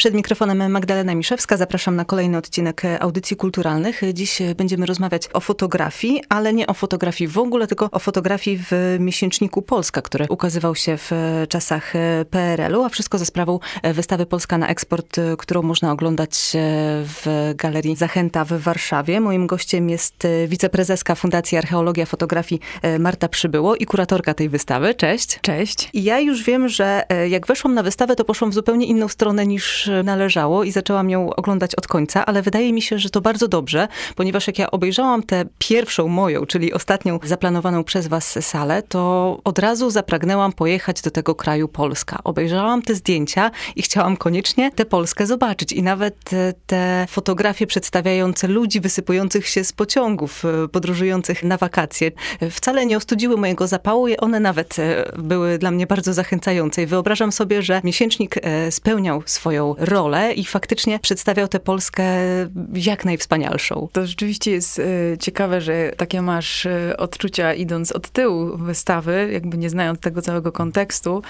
Przed mikrofonem Magdalena Miszewska. Zapraszam na kolejny odcinek Audycji Kulturalnych. Dziś będziemy rozmawiać o fotografii, ale nie o fotografii w ogóle, tylko o fotografii w miesięczniku Polska, który ukazywał się w czasach PRL-u, a wszystko za sprawą wystawy Polska na eksport, którą można oglądać w Galerii Zachęta w Warszawie. Moim gościem jest wiceprezeska Fundacji Archeologia Fotografii Marta Przybyło i kuratorka tej wystawy. Cześć. Cześć. I ja już wiem, że jak weszłam na wystawę, to poszłam w zupełnie inną stronę niż należało i zaczęłam ją oglądać od końca, ale wydaje mi się, że to bardzo dobrze, ponieważ jak ja obejrzałam tę pierwszą moją, czyli ostatnią zaplanowaną przez was salę, to od razu zapragnęłam pojechać do tego kraju Polska. Obejrzałam te zdjęcia i chciałam koniecznie tę Polskę zobaczyć i nawet te fotografie przedstawiające ludzi wysypujących się z pociągów, e, podróżujących na wakacje, wcale nie ostudziły mojego zapału i one nawet e, były dla mnie bardzo zachęcające. I wyobrażam sobie, że miesięcznik e, spełniał swoją rolę i faktycznie przedstawiał tę Polskę jak najwspanialszą. To rzeczywiście jest y, ciekawe, że takie masz y, odczucia idąc od tyłu wystawy, jakby nie znając tego całego kontekstu,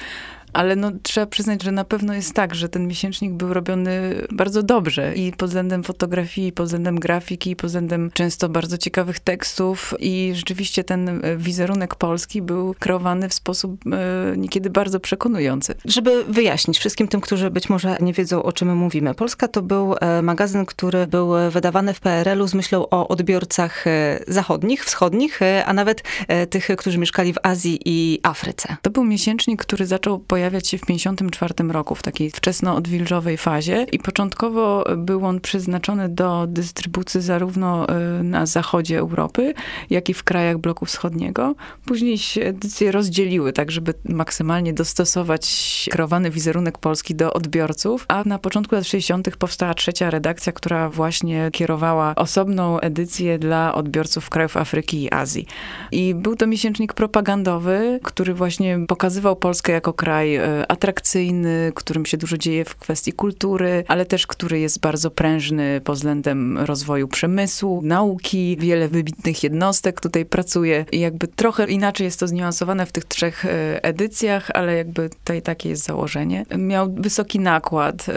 ale no, trzeba przyznać, że na pewno jest tak, że ten miesięcznik był robiony bardzo dobrze i pod względem fotografii, i pod względem grafiki, i pod względem często bardzo ciekawych tekstów i rzeczywiście ten e, wizerunek Polski był kreowany w sposób e, niekiedy bardzo przekonujący. Żeby wyjaśnić wszystkim tym, którzy być może nie wiedzą, o czym mówimy. Polska to był e, magazyn, który był wydawany w PRL-u z myślą o odbiorcach zachodnich, wschodnich, a nawet tych, którzy mieszkali w Azji i Afryce. To był miesięcznik, który zaczął pojawiać pojawiać się w 1954 roku, w takiej wczesno-odwilżowej fazie i początkowo był on przeznaczony do dystrybucji zarówno e, na zachodzie Europy, jak i w krajach bloku wschodniego. Później się edycje rozdzieliły, tak żeby maksymalnie dostosować kreowany wizerunek Polski do odbiorców, a na początku lat 60. powstała trzecia redakcja, która właśnie kierowała osobną edycję dla odbiorców krajów Afryki i Azji. I był to miesięcznik propagandowy, który właśnie pokazywał Polskę jako kraj e, atrakcyjny, którym się dużo dzieje w kwestii kultury, ale też który jest bardzo prężny pod względem rozwoju przemysłu, nauki, wiele wybitnych jednostek tutaj pracuje. I jakby trochę inaczej jest to zniuansowane w tych trzech e, edycjach, ale jakby tutaj takie jest założenie. Miał wysoki nakład, e,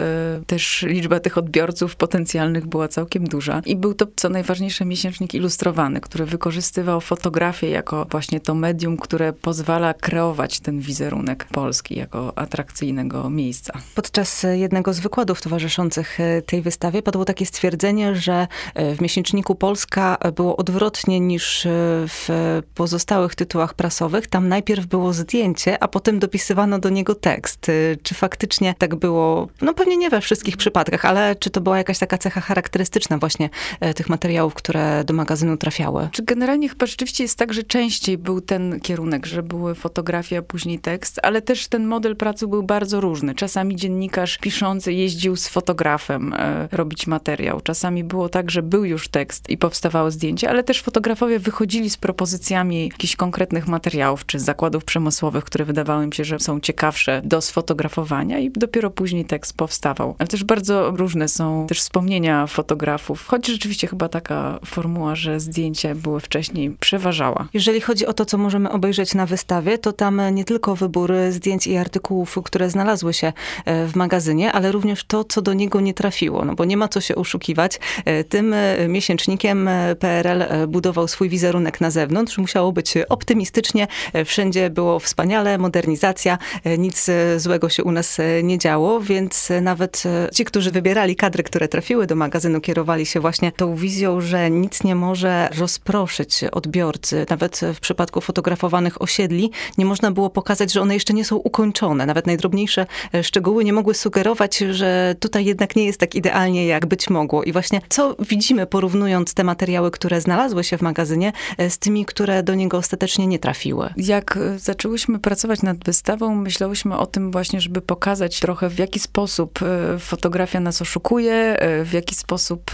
też liczba tych odbiorców potencjalnych była całkiem duża. I był to, co najważniejsze, miesięcznik ilustrowany, który wykorzystywał fotografię jako właśnie to medium, które pozwala kreować ten wizerunek Polski jako atrakcyjnego miejsca. Podczas jednego z wykładów towarzyszących e, tej wystawie padło takie stwierdzenie, że e, w miesięczniku Polska było odwrotnie niż e, w pozostałych tytułach prasowych. Tam najpierw było zdjęcie, a potem dopisywano do niego tekst. Czy faktycznie tak było? No pewnie nie we wszystkich przypadkach, ale czy to była jakaś taka cecha charakterystyczna właśnie tych materiałów, które do magazynu trafiały? Czy generalnie chyba rzeczywiście jest tak, że częściej był ten kierunek, że były fotografie, a później tekst, ale też ten model pracy był bardzo różny. Czasami dziennikarz piszący jeździł z fotografem e, robić materiał. Czasami było tak, że był już tekst i powstawało zdjęcie, ale też fotografowie wychodzili z propozycjami jakichś konkretnych materiałów, czy zakładów przemysłowych, które wydawały mi się, że są ciekawsze do sfotografowania i dopiero później tekst powstawał. Ale też bardzo różne są też wspomnienia fotografów, choć rzeczywiście chyba taka formuła, że zdjęcia były wcześniej przeważała. Jeżeli chodzi o to, co możemy obejrzeć na wystawie, to tam nie tylko wybór zdjęć i artykułów, które znalazły się e, w magazynie, ale również to, co do niego nie trafiło, no bo nie ma co się oszukiwać. E, tym e, miesięcznikiem PRL budował swój wizerunek na zewnątrz. Musiało być optymistycznie, wszędzie było wspaniale, modernizacja, nic złego się u nas nie działo, więc nawet ci, którzy wybierali kadry, które trafiły do magazynu, kierowali się właśnie tą wizją, że nic nie może rozproszyć odbiorcy. Nawet w przypadku fotografowanych osiedli nie można było pokazać, że one jeszcze nie są ukończone Nawet najdrobniejsze e, szczegóły nie mogły sugerować, że tutaj jednak nie jest tak idealnie, jak być mogło. I właśnie co widzimy, porównując te materiały, które znalazły się w magazynie, e, z tymi, które do niego ostatecznie nie trafiły? Jak e, zaczęłyśmy pracować nad wystawą, myślałyśmy o tym właśnie, żeby pokazać trochę, w jaki sposób fotografia nas oszukuje, w jaki sposób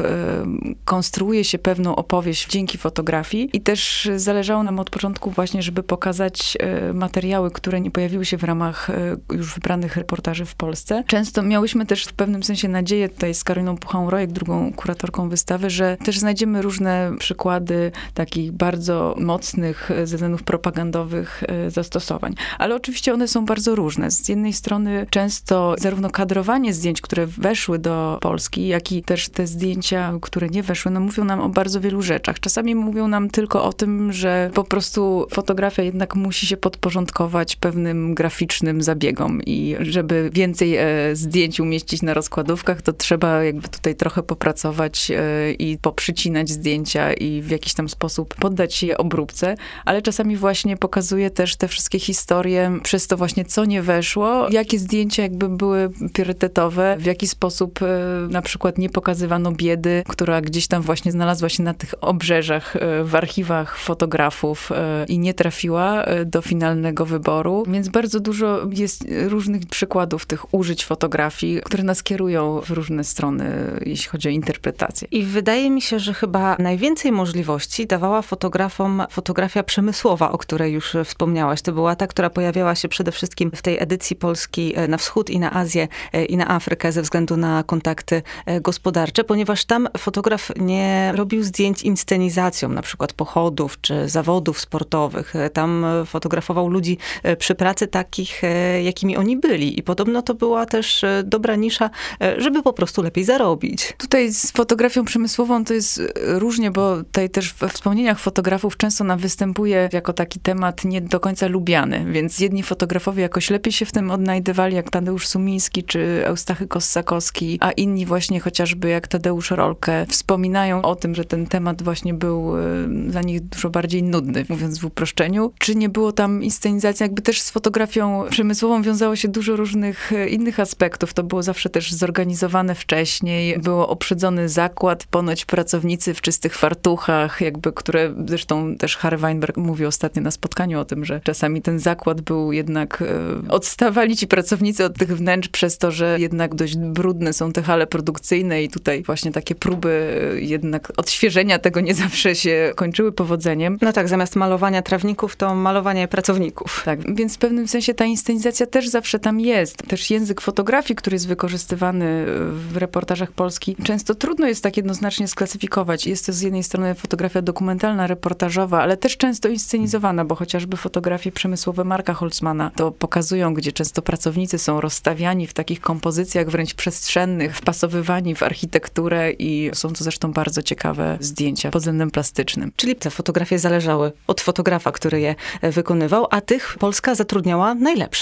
konstruuje się pewną opowieść dzięki fotografii. I też zależało nam od początku właśnie, żeby pokazać materiały, które nie pojawiły się w ramach ramach e, już wybranych reportaży w Polsce. Często miałyśmy też w pewnym sensie nadzieję tutaj z Karyną Puchą-Rojek, drugą kuratorką wystawy, że też znajdziemy różne przykłady takich bardzo mocnych ze względów propagandowych zastosowań. Ale oczywiście one są bardzo różne. Z jednej strony często zarówno kadrowanie zdjęć, które weszły do Polski, jak i też te zdjęcia, które nie weszły, no mówią nam o bardzo wielu rzeczach. Czasami mówią nam tylko o tym, że po prostu fotografia jednak musi się podporządkować pewnym graficznym zabiegom i żeby więcej e, zdjęć umieścić na rozkładówkach, to trzeba jakby tutaj trochę popracować e, i poprzycinać zdjęcia i w jakiś tam sposób poddać je obróbce, ale czasami właśnie pokazuje też te wszystkie historie przez to właśnie, co nie weszło, jakie zdjęcia jakby były priorytetowe, w jaki sposób e, na przykład nie pokazywano biedy, która gdzieś tam właśnie znalazła się na tych obrzeżach w archiwach fotografów i nie trafiła do finalnego wyboru. Więc bardzo dużo jest różnych przykładów tych użyć fotografii, które nas kierują w różne strony, jeśli chodzi o interpretację. I wydaje mi się, że chyba najwięcej możliwości dawała fotografom fotografia przemysłowa, o której już wspomniałaś. To była ta, która pojawiała się przede wszystkim w tej edycji polskiej na wschód i na Azję i na Afrykę ze względu na kontakty e, gospodarcze, ponieważ tam fotograf nie robił zdjęć inscenizacją, na przykład pochodów czy zawodów sportowych. E, tam fotografował ludzi e, przy pracy takich, jakimi oni byli. I podobno to była też dobra nisza, żeby po prostu lepiej zarobić. Tutaj z fotografią przemysłową to jest różnie, bo tutaj też we wspomnieniach fotografów często nam występuje jako taki temat nie do końca lubiany, więc jedni fotografowie jakoś lepiej się w tym odnajdywali, jak Tadeusz Sumiński czy Eustachy Kossakowski, a inni właśnie chociażby jak Tadeusz Rolke wspominają o tym, że ten temat właśnie był e, dla nich dużo bardziej nudny, mówiąc w uproszczeniu. Czy nie było tam inscenizacji, jakby też z fotografią przemysłową wiązało się dużo różnych e, innych aspektów. To było zawsze też zorganizowane wcześniej, było oprzedzony zakład, ponoć pracownicy w czystych fartuchach, jakby, które zresztą też Harry Weinberg mówił ostatnio na spotkaniu o tym, że czasami ten zakład był jednak, e, odstawali ci pracownicy od tych wnętrz przez to, że jednak dość brudne są te hale produkcyjne i tutaj właśnie takie próby e, jednak odświeżenia tego nie zawsze się kończyły powodzeniem. No tak, zamiast malowania trawników, to malowanie pracowników. Tak, więc w pewnym sensie ta inscenizacja też zawsze tam jest. Też język fotografii, który jest wykorzystywany w reportażach Polski, często trudno jest tak jednoznacznie sklasyfikować. Jest to z jednej strony fotografia dokumentalna, reportażowa, ale też często inscenizowana, bo chociażby fotografie przemysłowe Marka Holzmana to pokazują, gdzie często pracownicy są rozstawiani w takich kompozycjach wręcz przestrzennych, wpasowywani w architekturę i są to zresztą bardzo ciekawe zdjęcia pod względem plastycznym. Czyli te fotografie zależały od fotografa, który je wykonywał, a tych Polska zatrudniała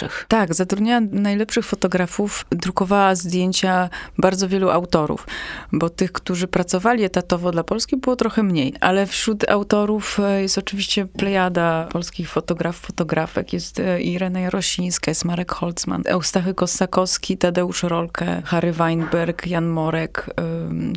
najlepszych. Tak, zatrudniała najlepszych fotografów, drukowała zdjęcia bardzo wielu autorów, bo tych, którzy pracowali etatowo dla Polski było trochę mniej, ale wśród autorów e, jest oczywiście plejada polskich fotografów, fotografek. Jest e, Irena Jarosińska, jest Marek Holzman, Eustachy Kossakowski, Tadeusz Rolke, Harry Weinberg, Jan Morek,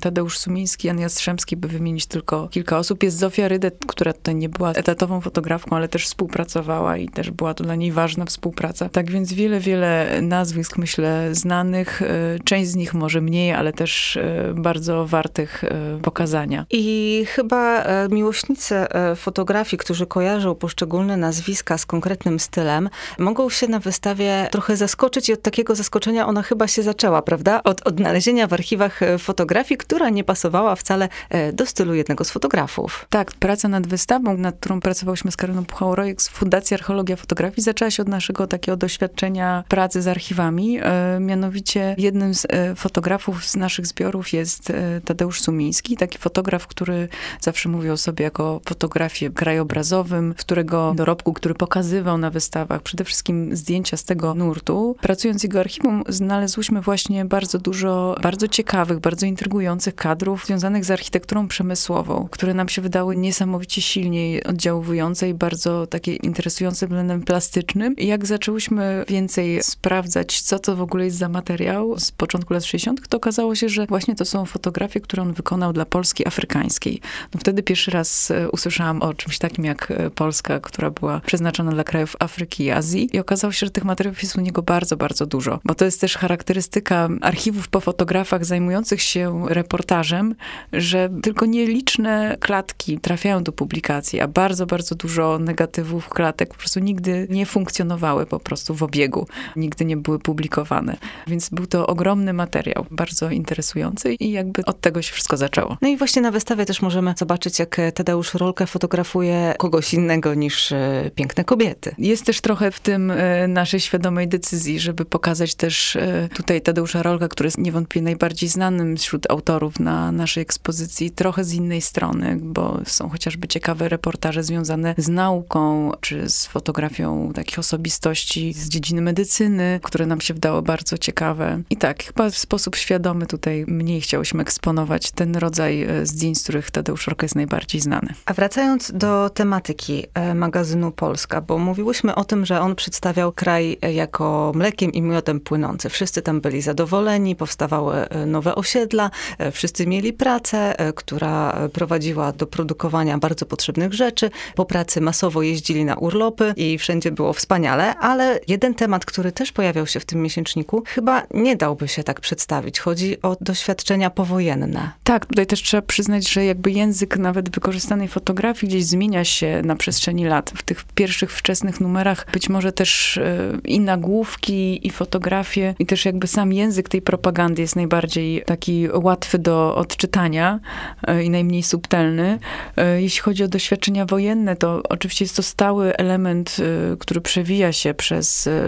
Tadeusz Sumiński, Jan Jastrzębski, by wymienić tylko kilka osób. Jest Zofia Rydet, która tutaj nie była etatową fotografką, ale też współpracowała i też była to dla niej ważna współpraca. Tak więc wiele, wiele nazwisk, myślę, znanych. E, część z nich może mniej, ale też e, bardzo wartych pokazania. I chyba miłośnicy fotografii, którzy kojarzą poszczególne nazwiska z konkretnym stylem, mogą się na wystawie trochę zaskoczyć i od takiego zaskoczenia ona chyba się zaczęła, prawda? Od odnalezienia w archiwach e, fotografii, która nie pasowała wcale e, do stylu jednego z fotografów. Tak, praca nad wystawą, nad którą pracowałyśmy z Karyną Puchał-Rojek z Fundacji Archeologia Fotografii, zaczęła się od naszego takiego doświadczenia pracy z archiwami. E, mianowicie jednym z fotografów z naszych zbiorów jest Tadeusz Sumiński, taki fotograf, który zawsze mówi o sobie jako fotografie krajobrazowym, którego dorobku, który pokazywał na wystawach przede wszystkim zdjęcia z tego nurtu. Pracując jego archiwum, znalazłyśmy właśnie bardzo dużo bardzo ciekawych, bardzo intrygujących kadrów związanych z architekturą przemysłową, które nam się wydały niesamowicie silniej oddziałujące i bardzo takie interesujące względem plastycznym. I jak zaczęłyśmy więcej sprawdzać, co to w ogóle jest za materiał z początku lat 60., to okazało się, że właśnie to są fotografie, które on wykonał dla Polski afrykańskiej. No wtedy pierwszy raz e, usłyszałam o czymś takim jak e, Polska, która była przeznaczona dla krajów Afryki i Azji. I okazało się, że tych materiałów jest u niego bardzo, bardzo dużo. Bo to jest też charakterystyka archiwów po fotografach zajmujących się reportażem, że tylko nieliczne klatki trafiają do publikacji, a bardzo, bardzo dużo negatywów klatek po prostu nigdy nie funkcjonowały po prostu prostu w obiegu. Nigdy nie były publikowane. Więc był to ogromny materiał, bardzo interesujący i jakby od tego się wszystko zaczęło. No i właśnie na wystawie też możemy zobaczyć, jak Tadeusz Rolkę fotografuje kogoś innego niż e, piękne kobiety. Jest też trochę w tym e, naszej świadomej decyzji, żeby pokazać też e, tutaj Tadeusza Rolka, który jest niewątpliwie najbardziej znanym wśród autorów na naszej ekspozycji, trochę z innej strony, bo są chociażby ciekawe reportaże związane z nauką, czy z fotografią takich osobistości z dziedziny medycyny, które nam się wydało bardzo ciekawe. I tak, chyba w sposób świadomy tutaj mniej chciałyśmy eksponować ten rodzaj e, zdjęć, z których Tadeusz Rolka jest najbardziej znany. A wracając do tematyki e, magazynu Polska, bo mówiłyśmy o tym, że on przedstawiał kraj e, jako mlekiem i miodem płynący. Wszyscy tam byli zadowoleni, powstawały nowe osiedla, wszyscy mieli pracę, która prowadziła do produkowania bardzo potrzebnych rzeczy. Po pracy masowo jeździli na urlopy i wszędzie było wspaniale, ale jeden temat, który też pojawiał się w tym miesięczniku, chyba nie dałby się tak przedstawić. Chodzi o doświadczenia powojenne. Tak, tutaj też trzeba przyznać, że jakby język nawet wykorzystanej fotografii gdzieś zmienia się na przestrzeni lat. W tych pierwszych wczesnych numerach być może też e, i nagłówki, i fotografie, i też jakby sam język tej propagandy jest najbardziej taki łatwy do odczytania e, i najmniej subtelny. E, jeśli chodzi o doświadczenia wojenne, to oczywiście jest to stały element, który przewija się przez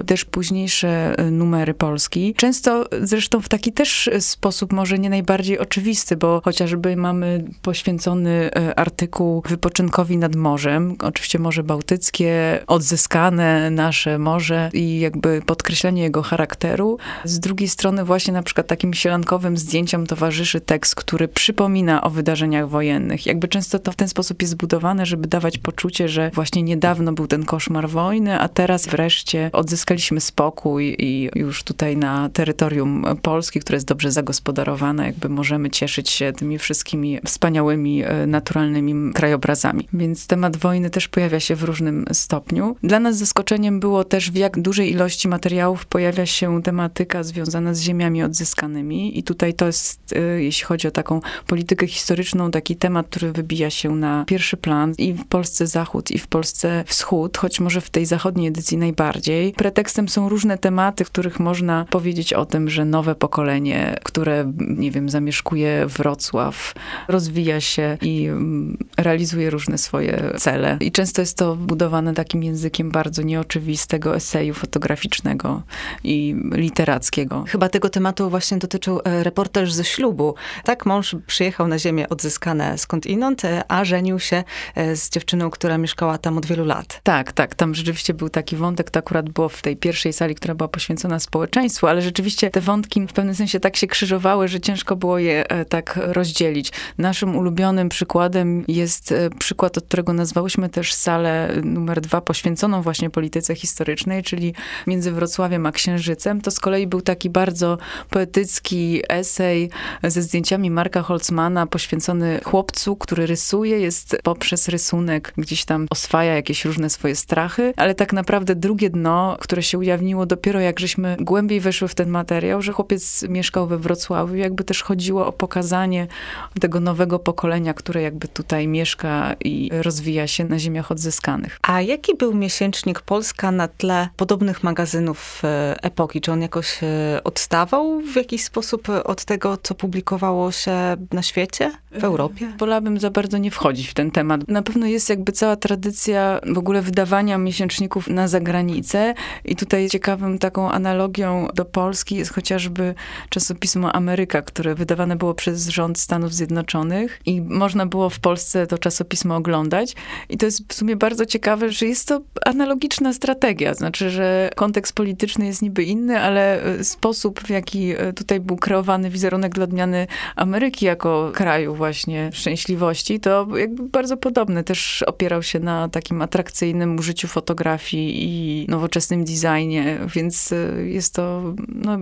też późniejsze numery Polski. Często zresztą w taki też sposób może nie najbardziej oczywisty, bo chociażby mamy poświęcony e, artykuł wypoczynkowi nad morzem, oczywiście Morze Bałtyckie, odzyskane nasze morze i jakby podkreślenie jego charakteru. Z drugiej strony właśnie na przykład takim sielankowym zdjęciom towarzyszy tekst, który przypomina o wydarzeniach wojennych. Jakby często to w ten sposób jest zbudowane, żeby dawać poczucie, że właśnie niedawno był ten koszmar wojny, a teraz wreszcie odzyskaliśmy spokój i już tutaj na terytorium Polski, które jest dobrze zagospodarowane, jakby możemy cieszyć się tymi wszystkimi wspaniałymi, e, naturalnymi krajobrazami. Więc temat wojny też pojawia się w różnym stopniu. Dla nas zaskoczeniem było też, w jak dużej ilości materiałów pojawia się tematyka związana z ziemiami odzyskanymi. I tutaj to jest, e, jeśli chodzi o taką politykę historyczną, taki temat, który wybija się na pierwszy plan i w Polsce Zachód, i w Polsce Wschód, choć może w tej zachodniej edycji najbardziej. Pretekstem są różne tematy, w których można powiedzieć o tym, że nowe pokolenie, które, nie wiem, zamieszkuje Wrocław, rozwija się i mm, realizuje różne swoje cele. I często jest to budowane takim językiem bardzo nieoczywistego eseju fotograficznego i literackiego. Chyba tego tematu właśnie dotyczył e, reportaż ze ślubu. Tak, mąż przyjechał na ziemię odzyskane skądinąd, e, a żenił się e, z dziewczyną, która mieszkała tam od wielu lat. Tak, tak. Tam rzeczywiście był taki wątek, to akurat było w tej pierwszej sali, która była poświęcona społeczeństwu, ale rzeczywiście te wątki w pewnym sensie tak się krzyżowały, że ciężko było je tak rozdzielić. Naszym ulubionym przykładem jest e, przykład, od którego nazwałyśmy też salę numer dwa, poświęconą właśnie polityce historycznej, czyli między Wrocławiem a Księżycem. To z kolei był taki bardzo poetycki esej ze zdjęciami Marka Holzmana, poświęcony chłopcu, który rysuje, jest poprzez rysunek gdzieś tam oswaja jakieś różne swoje strachy, ale tak naprawdę drugie dno, które się ujawniło dopiero jak żeśmy głębiej weszły w ten materiał, że chłopiec mieszkał we Wrocławiu, jakby też chodziło o pokazanie tego nowego pokolenia, które jakby tutaj mieszka i rozwija się na ziemiach odzyskanych. A jaki był miesięcznik Polska na tle podobnych magazynów e, epoki? Czy on jakoś e, odstawał w jakiś sposób od tego, co publikowało się na świecie, w Europie? Wolałabym za bardzo nie wchodzić w ten temat. Na pewno jest jakby cała tradycja w ogóle wydawania miesięczników na i tutaj ciekawym taką analogią do Polski jest chociażby czasopismo Ameryka, które wydawane było przez rząd Stanów Zjednoczonych i można było w Polsce to czasopismo oglądać. I to jest w sumie bardzo ciekawe, że jest to analogiczna strategia. Znaczy, że kontekst polityczny jest niby inny, ale e, sposób, w jaki e, tutaj był kreowany wizerunek dla odmiany Ameryki jako kraju właśnie szczęśliwości, to jakby bardzo podobny. Też opierał się na takim atrakcyjnym użyciu fotografii i nowoczesnym designie, więc e, jest to, no,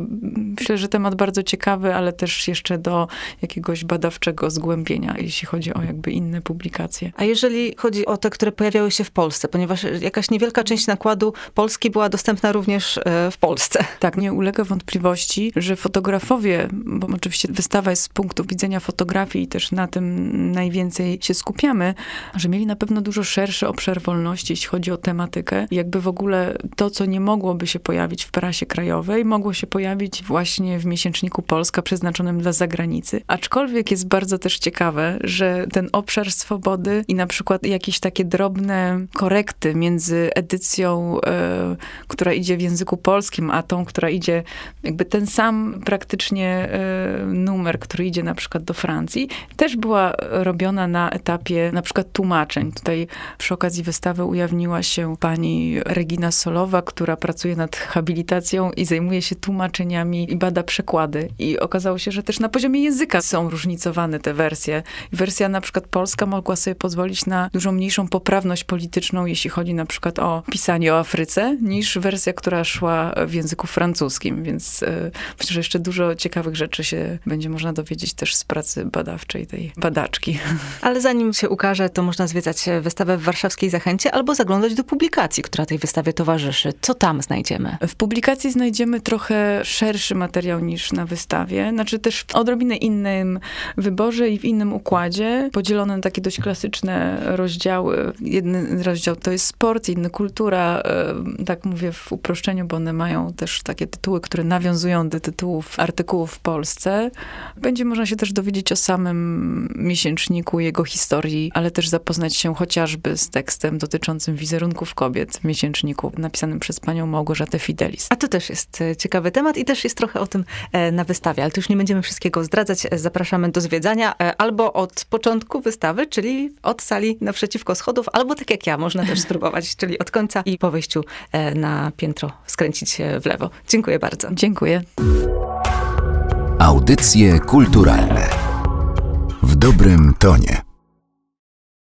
myślę, że temat bardzo ciekawy, ale też jeszcze do jakiegoś badawczego zgłębienia, jeśli chodzi o jakby inne publikacje. A jeżeli chodzi o te, które pojawiały się w Polsce, ponieważ jakaś niewielka część nakładu Polski była dostępna również e, w Polsce. Tak, nie ulega wątpliwości, że fotografowie, bo oczywiście wystawa jest z punktu widzenia fotografii i też na tym najwięcej się skupiamy, że mieli na pewno dużo szerszy obszar wolności, jeśli chodzi o tematykę. Jakby w ogóle to, co nie mogłoby się pojawić w prasie krajowej, mogło się pojawić właśnie w miesięczniku Polska przeznaczonym dla zagranicy. Aczkolwiek jest bardzo też ciekawe, że ten obszar swobody i na przykład jakieś takie drobne korekty między edycją, e, która idzie w języku polskim, a tą, która idzie jakby ten sam praktycznie e, numer, który idzie na przykład do Francji, też była robiona na etapie na przykład tłumaczeń. Tutaj przy okazji wystawy ujawniła się pani Regina Która pracuje nad habilitacją i zajmuje się tłumaczeniami i bada przekłady. I okazało się, że też na poziomie języka są różnicowane te wersje. Wersja na przykład polska mogła sobie pozwolić na dużo mniejszą poprawność polityczną, jeśli chodzi na przykład o pisanie o Afryce, niż wersja, która szła w języku francuskim. Więc y, myślę, że jeszcze dużo ciekawych rzeczy się będzie można dowiedzieć też z pracy badawczej tej badaczki. Ale zanim się ukaże, to można zwiedzać wystawę w Warszawskiej Zachęcie albo zaglądać do publikacji, która tej wystawie towarzyszy. Co tam znajdziemy? W publikacji znajdziemy trochę szerszy materiał niż na wystawie. Znaczy też w odrobinę innym wyborze i w innym układzie. Podzielone na takie dość klasyczne rozdziały. Jeden rozdział to jest sport, inny kultura. Tak mówię w uproszczeniu, bo one mają też takie tytuły, które nawiązują do tytułów artykułów w Polsce. Będzie można się też dowiedzieć o samym miesięczniku, jego historii, ale też zapoznać się chociażby z tekstem dotyczącym wizerunków kobiet w miesięczniku, napisanym przez panią Małgorzatę Fidelis. A to też jest e, ciekawy temat i też jest trochę o tym e, na wystawie, ale to już nie będziemy wszystkiego zdradzać. E, zapraszamy do zwiedzania albo od początku wystawy, czyli od sali naprzeciwko schodów, albo tak jak ja, można też spróbować, czyli od końca i po wejściu na piętro skręcić w lewo. Dziękuję bardzo. Dziękuję. Audycje kulturalne w dobrym tonie.